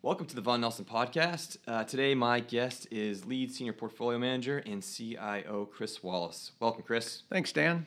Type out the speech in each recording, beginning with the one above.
Welcome to the Vaughan Nelson podcast. Uh, today, my guest is lead senior portfolio manager and CIO Chris Wallace. Welcome, Chris. Thanks, Dan.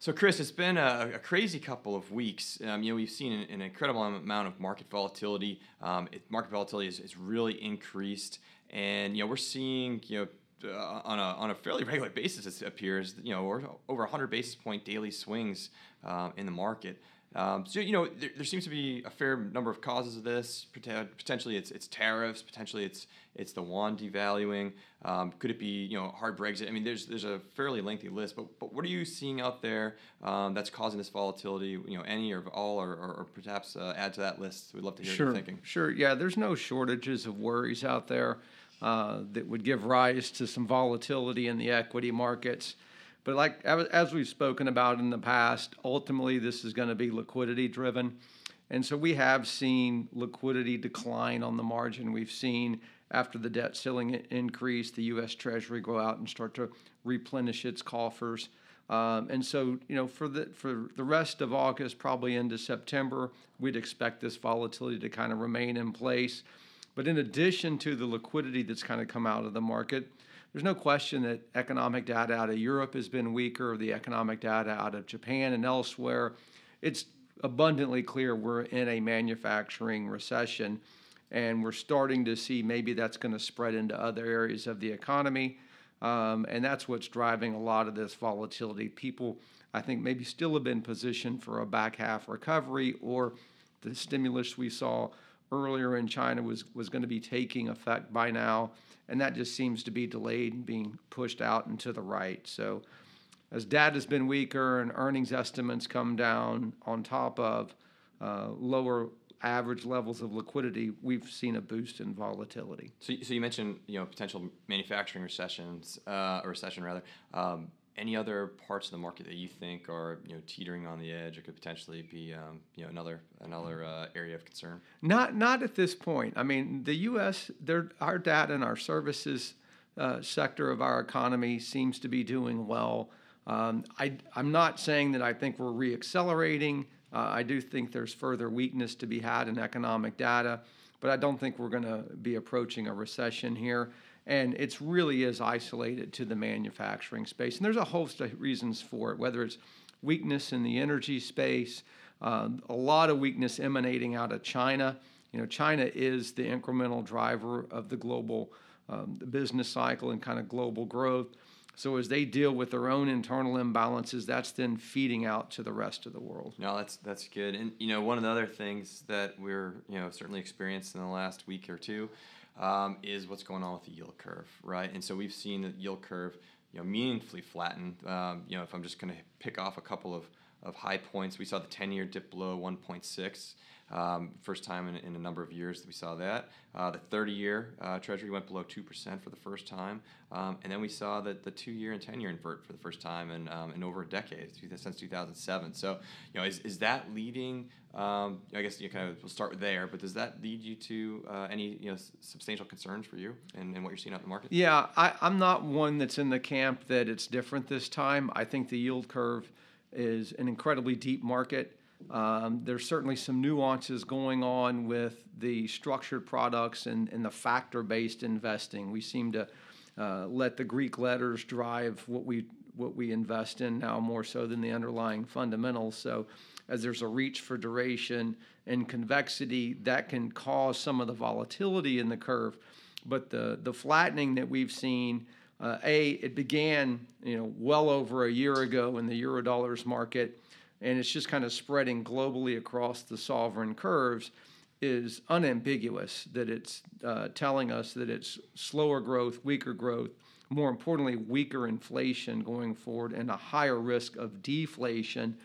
So, Chris, it's been a, a crazy couple of weeks. Um, you know, we've seen an, an, incredible amount of market volatility. Um, it, market volatility has, really increased, and you know, we're seeing you know uh, on a on a fairly regular basis, it appears, you know, over 100 basis point daily swings uh, in the market. Um, so you know there, there, seems to be a fair number of causes of this. Potentially, it's it's tariffs. Potentially, it's it's the yuan devaluing. Um, could it be you know hard Brexit? I mean, there's there's a fairly lengthy list. But but what are you seeing out there um, that's causing this volatility? You know, any or all, or, or, or perhaps uh, add to that list. We'd love to hear sure, your thinking. Sure. Yeah. There's no shortages of worries out there uh, that would give rise to some volatility in the equity markets. But like as we've spoken about in the past, ultimately this is going to be liquidity driven. And so we have seen liquidity decline on the margin. We've seen after the debt ceiling increase, the U.S. Treasury go out and start to replenish its coffers. Um, and so, you know, for the for the rest of August, probably into September, we'd expect this volatility to kind of remain in place. But in addition to the liquidity that's kind of come out of the market, there's no question that economic data out of Europe has been weaker, the economic data out of Japan and elsewhere. It's abundantly clear we're in a manufacturing recession, and we're starting to see maybe that's going to spread into other areas of the economy. Um, and that's what's driving a lot of this volatility. People, I think, maybe still have been positioned for a back half recovery, or the stimulus we saw earlier in China was, was going to be taking effect by now and that just seems to be delayed and being pushed out and to the right. So, as data has been weaker and earnings estimates come down on top of uh, lower average levels of liquidity, we've seen a boost in volatility. So, so you mentioned you know potential manufacturing recessions, uh, or recession rather. Um, any other parts of the market that you think are you know teetering on the edge or could potentially be um, you know another another uh, area of concern? Not not at this point. I mean, the U.S. There, our data and our services uh, sector of our economy seems to be doing well. Um, I I'm not saying that I think we're reaccelerating. Uh, I do think there's further weakness to be had in economic data, but I don't think we're going to be approaching a recession here and it really is isolated to the manufacturing space. And there's a host of reasons for it, whether it's weakness in the energy space, uh, a lot of weakness emanating out of China. You know, China is the incremental driver of the global um, the business cycle and kind of global growth. So as they deal with their own internal imbalances, that's then feeding out to the rest of the world. No, that's that's good. And you know, one of the other things that we're you know certainly experienced in the last week or two um, is what's going on with the yield curve, right? And so we've seen the yield curve, you know, meaningfully flatten. Um, you know, if I'm just going to pick off a couple of, of high points, we saw the 10-year dip below 1.6. Um, first time in, in, a number of years that we saw that. Uh, the 30 year uh, Treasury went below 2% for the first time. Um, and then we saw that the two year and 10 year invert for the first time in, um, in over a decade, since 2007. So, you know, is, is that leading? Um, I guess you kind of we'll start there, but does that lead you to uh, any you know substantial concerns for you and, and what you're seeing out in the market? Yeah, I, I'm not one that's in the camp that it's different this time. I think the yield curve is an incredibly deep market. Um, there's certainly some nuances going on with the structured products and, and the factor based investing. We seem to uh, let the Greek letters drive what we what we invest in now more so than the underlying fundamentals. So, as there's a reach for duration and convexity, that can cause some of the volatility in the curve. But the the flattening that we've seen, uh, a it began you know well over a year ago in the eurodollars market and it's just kind of spreading globally across the sovereign curves, is unambiguous that it's uh, telling us that it's slower growth, weaker growth, more importantly, weaker inflation going forward, and a higher risk of deflation.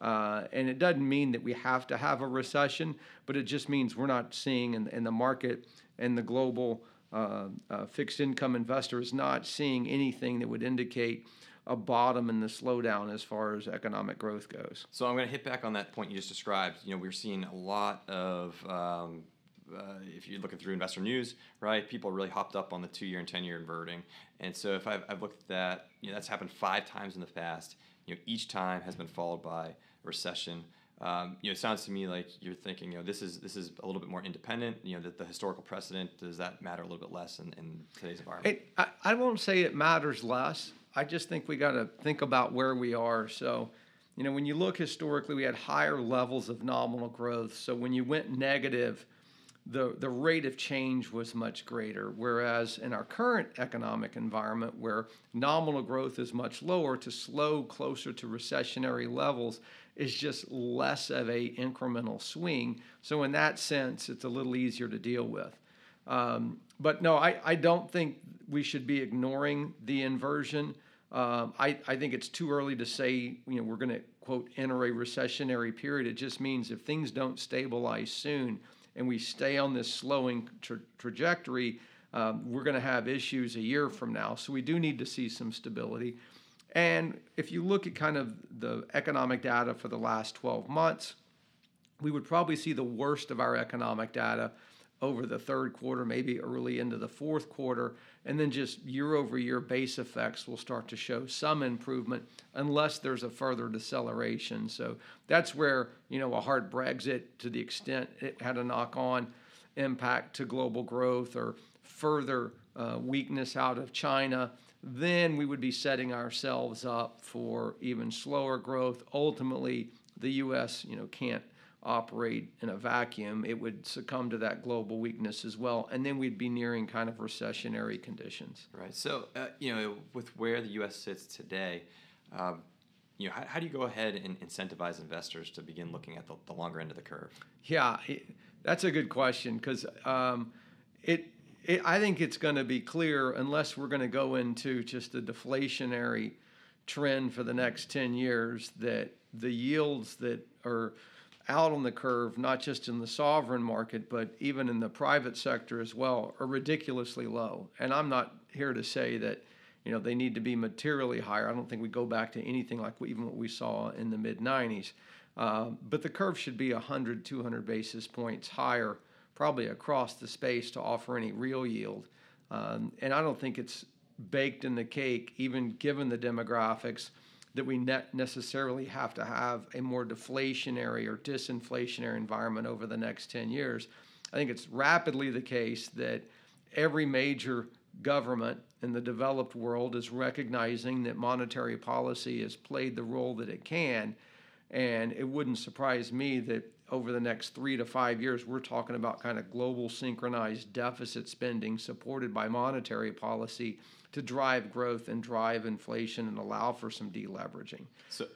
Uh, and it doesn't mean that we have to have a recession, but it just means we're not seeing in, in the market and the global uh, uh, fixed income investor is not seeing anything that would indicate a bottom in the slowdown as far as economic growth goes. So I'm going to hit back on that point you just described. You know, we're seeing a lot of um, uh, if you're looking through investor news, right, people really hopped up on the two year and 10 year inverting. And so if I've, I've, looked at that, you know, that's happened five times in the past. You know, each time has been followed by a recession. Um, you know, it sounds to me like you're thinking, you know, this is this is a little bit more independent. You know, that the historical precedent does that matter a little bit less in, in today's environment? It, I, I won't say it matters less. I just think we got to think about where we are. So, you know, when you look historically, we had higher levels of nominal growth. So when you went negative, the, the rate of change was much greater. Whereas in our current economic environment, where nominal growth is much lower, to slow closer to recessionary levels is just less of a incremental swing. So in that sense, it's a little easier to deal with. Um, but no, I, I don't think we should be ignoring the inversion. Um, I, I think it's too early to say, you know, we're going to, quote, enter a recessionary period. It just means if things don't stabilize soon and we stay on this slowing tra- trajectory, um, we're going to have issues a year from now. So we do need to see some stability. And if you look at kind of the economic data for the last 12 months, we would probably see the worst of our economic data over the third quarter, maybe early into the fourth quarter, and then just year over year base effects will start to show some improvement unless there's a further deceleration. So that's where, you know, a hard Brexit to the extent it had a knock on impact to global growth or further uh, weakness out of China, then we would be setting ourselves up for even slower growth. Ultimately, the U.S. you know can't operate in a vacuum, it would succumb to that global weakness as well, and then we'd be nearing kind of recessionary conditions. Right. So, uh, you know, with where the U.S. sits today, um, you know, how, how, do you go ahead and incentivize investors to begin looking at the, the longer end of the curve? Yeah, it, that's a good question because um, it, it, I think it's going to be clear unless we're going to go into just a deflationary trend for the next 10 years that the yields that are out on the curve, not just in the sovereign market, but even in the private sector as well, are ridiculously low. And I'm not here to say that you know they need to be materially higher. I don't think we go back to anything like even what we saw in the mid 90s. Uh, but the curve should be 100, 200 basis points higher, probably across the space to offer any real yield. Um, and I don't think it's baked in the cake, even given the demographics that we ne- necessarily have to have a more deflationary or disinflationary environment over the next 10 years. I think it's rapidly the case that every major government in the developed world is recognizing that monetary policy has played the role that it can. And it wouldn't surprise me that over the next three to five years, we're talking about kind of global synchronized deficit spending supported by monetary policy to drive growth and drive inflation and allow for some deleveraging. So,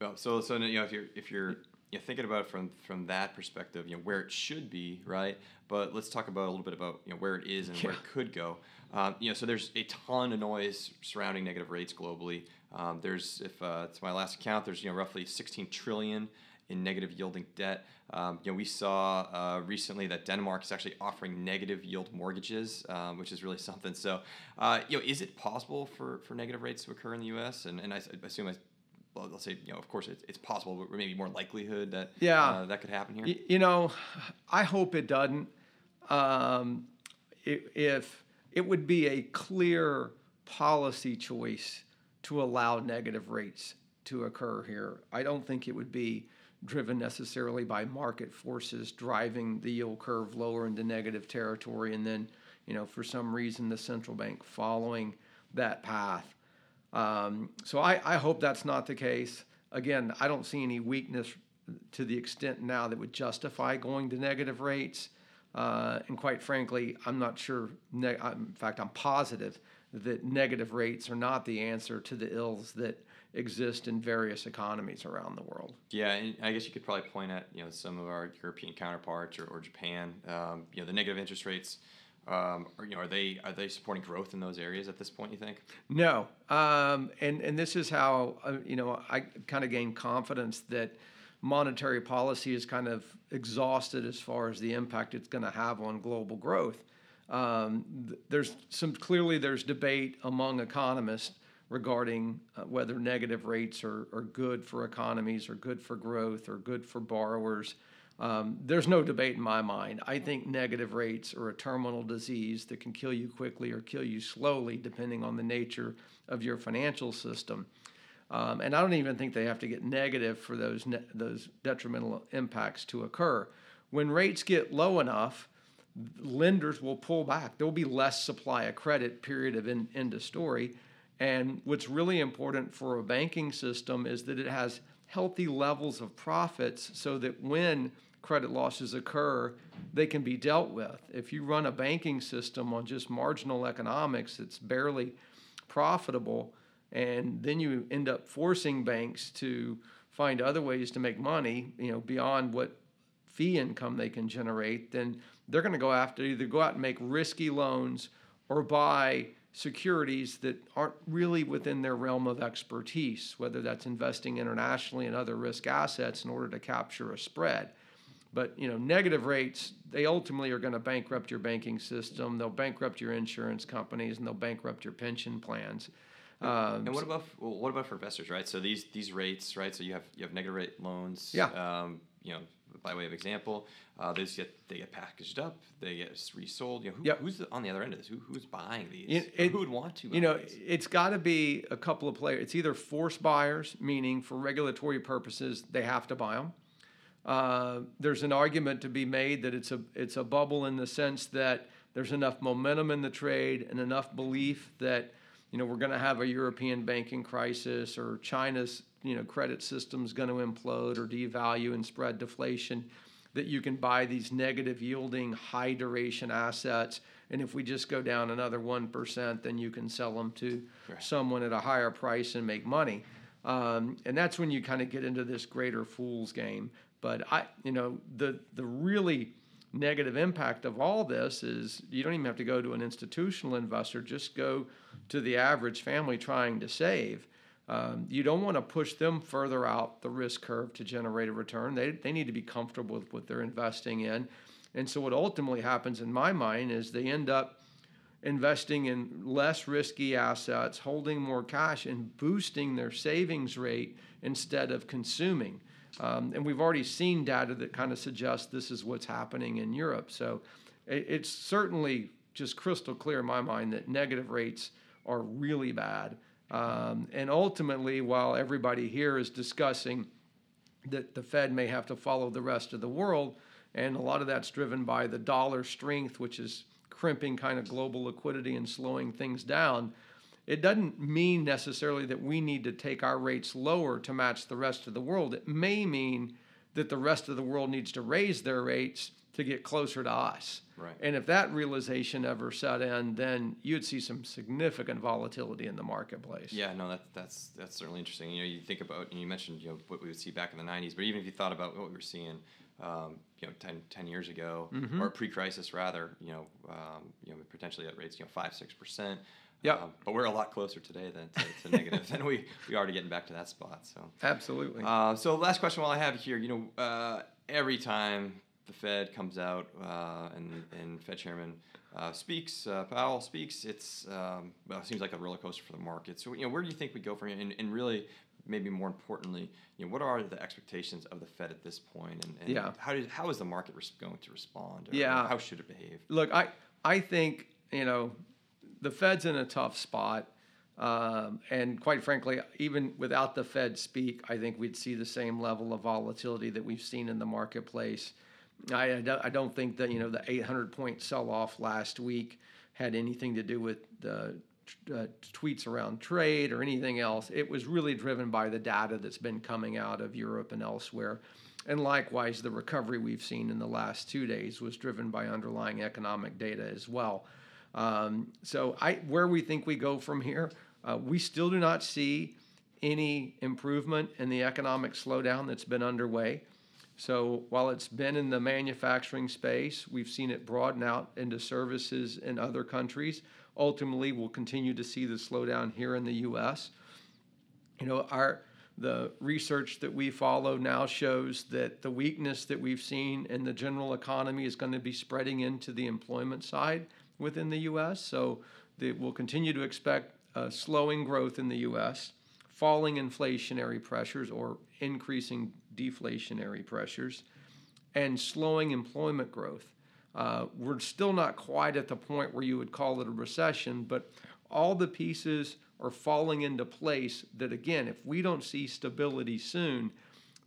well, so so you know if you're if you're you know, thinking about it from from that perspective, you know where it should be, right? But let's talk about a little bit about you know where it is and yeah. where it could go. Um, you know, so there's a ton of noise surrounding negative rates globally. Um, there's, if uh, to my last count, there's you know roughly 16 trillion in negative yielding debt. Um, you know, we saw uh, recently that Denmark is actually offering negative yield mortgages, um, which is really something. So, uh, you know, is it possible for, for negative rates to occur in the U.S.? And, and I, I assume I well, I'll say, you know, of course, it's, it's possible, but maybe more likelihood that yeah. Uh, that could happen here. Y- you know, I hope it doesn't. Um, if it would be a clear policy choice to allow negative rates to occur here, I don't think it would be driven necessarily by market forces driving the yield curve lower into negative territory, and then, you know, for some reason, the central bank following that path. Um, so I, I hope that's not the case. Again, I don't see any weakness to the extent now that would justify going to negative rates. Uh, and quite frankly, I'm not sure. Ne- in fact, I'm positive that negative rates are not the answer to the ills that exist in various economies around the world. Yeah, and I guess you could probably point at you know some of our European counterparts or, or Japan. Um, you know, the negative interest rates. Um, are, you know, are they are they supporting growth in those areas at this point? You think? No, um, and and this is how uh, you know I kind of gain confidence that monetary policy is kind of exhausted as far as the impact it's going to have on global growth. Um, there's some clearly there's debate among economists regarding uh, whether negative rates are, are good for economies or good for growth or good for borrowers. Um, there's no debate in my mind. I think negative rates are a terminal disease that can kill you quickly or kill you slowly, depending on the nature of your financial system. Um, and I don't even think they have to get negative for those ne- those detrimental impacts to occur. When rates get low enough, lenders will pull back. There will be less supply of credit. Period. Of end of story. And what's really important for a banking system is that it has healthy levels of profits, so that when credit losses occur, they can be dealt with. If you run a banking system on just marginal economics, it's barely profitable and then you end up forcing banks to find other ways to make money, you know, beyond what fee income they can generate, then they're going to go after either go out and make risky loans or buy securities that aren't really within their realm of expertise, whether that's investing internationally in other risk assets in order to capture a spread. But you know, negative rates they ultimately are going to bankrupt your banking system. They'll bankrupt your insurance companies, and they'll bankrupt your pension plans. Um, and what about well, what about for investors, right? So these these rates, right? So you have you have negative rate loans. Yeah. Um, you know, by way of example, uh, they get they get packaged up, they get resold. You know, who, yep. who's on the other end of this? Who, who's buying these? It, it, who would want to? you know, these? it's got to be a couple of players. It's either forced buyers, meaning for regulatory purposes they have to buy them. Uh, there's an argument to be made that it's a it's a bubble in the sense that there's enough momentum in the trade and enough belief that you know, we're going to have a European banking crisis or China's, you know, credit system is going to implode or devalue and spread deflation, that you can buy these negative yielding, high duration assets. And if we just go down another 1%, then you can sell them to right. someone at a higher price and make money. Um, and that's when you kind of get into this greater fool's game. But I, you know, the the really negative impact of all this is you don't even have to go to an institutional investor, just go to the average family trying to save. Um, you don't want to push them further out the risk curve to generate a return. They, they need to be comfortable with what they're investing in. And so, what ultimately happens in my mind is they end up investing in less risky assets, holding more cash, and boosting their savings rate instead of consuming. Um, and we've already seen data that kind of suggests this is what's happening in Europe. So it, it's certainly just crystal clear in my mind that negative rates are really bad. Um, and ultimately, while everybody here is discussing that the Fed may have to follow the rest of the world, and a lot of that's driven by the dollar strength, which is crimping kind of global liquidity and slowing things down it doesn't mean necessarily that we need to take our rates lower to match the rest of the world. It may mean that the rest of the world needs to raise their rates to get closer to us. Right. And if that realization ever set in, then you'd see some significant volatility in the marketplace. Yeah, no, that, that's that's certainly interesting. You know, you think about, and you mentioned, you know, what we would see back in the '90s, but even if you thought about what we were seeing, um, you know, 10, 10 years ago, mm-hmm. or pre-crisis rather, you know, um, you know, potentially at rates, you know, five, six percent. Yeah. Um, but we're a lot closer today than to, to negative than we, we are to getting back to that spot. So absolutely. Uh, so last question while I have here, you know, uh, every time the Fed comes out uh, and, and Fed Chairman uh, speaks, uh, Powell speaks, it's um, well, it seems like a roller coaster for the market. So you know, where do you think we go from here? And, and really, maybe more importantly, you know, what are the expectations of the Fed at this point, and, and yeah. how, did, how is the market res- going to respond? Yeah. Or how should it behave? Look, I I think you know the Fed's in a tough spot. Um, and quite frankly, even without the Fed speak, I think we'd see the same level of volatility that we've seen in the marketplace. I, I don't think that you know the 800 point sell off last week had anything to do with the uh, tweets around trade or anything else. It was really driven by the data that's been coming out of Europe and elsewhere. And likewise, the recovery we've seen in the last two days was driven by underlying economic data as well. Um, so, I, where we think we go from here, uh, we still do not see any improvement in the economic slowdown that's been underway. So, while it's been in the manufacturing space, we've seen it broaden out into services in other countries. Ultimately, we'll continue to see the slowdown here in the U.S. You know, our the research that we follow now shows that the weakness that we've seen in the general economy is going to be spreading into the employment side within the U.S. So we'll continue to expect slowing growth in the U.S., falling inflationary pressures or increasing deflationary pressures, and slowing employment growth. Uh, we're still not quite at the point where you would call it a recession, but all the pieces are falling into place that, again, if we don't see stability soon,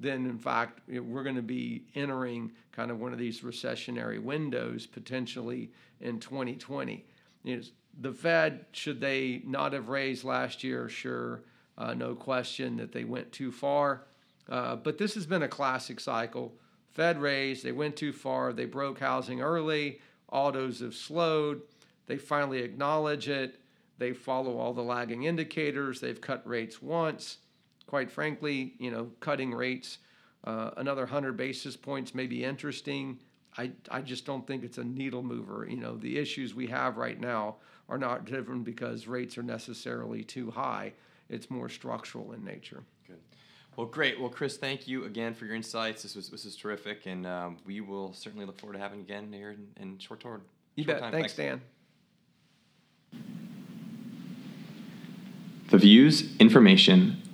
then in fact we're going to be entering kind of one of these recessionary windows potentially in 2020. You know, the Fed, should they not have raised last year? Sure, uh, no question that they went too far. Uh, but this has been a classic cycle. Fed raised, they went too far, they broke housing early, autos have slowed, they finally acknowledge it, they follow all the lagging indicators, they've cut rates once. Quite frankly, you know, cutting rates uh, another 100 basis points may be interesting. I, I just don't think it's a needle mover. You know, the issues we have right now are not driven because rates are necessarily too high. It's more structural in nature. Good. Well, great. Well, Chris, thank you again for your insights. This was this is terrific, and um, we will certainly look forward to having you again here in, in short, short you bet. Time. Thanks, Thanks, Dan. The views, information,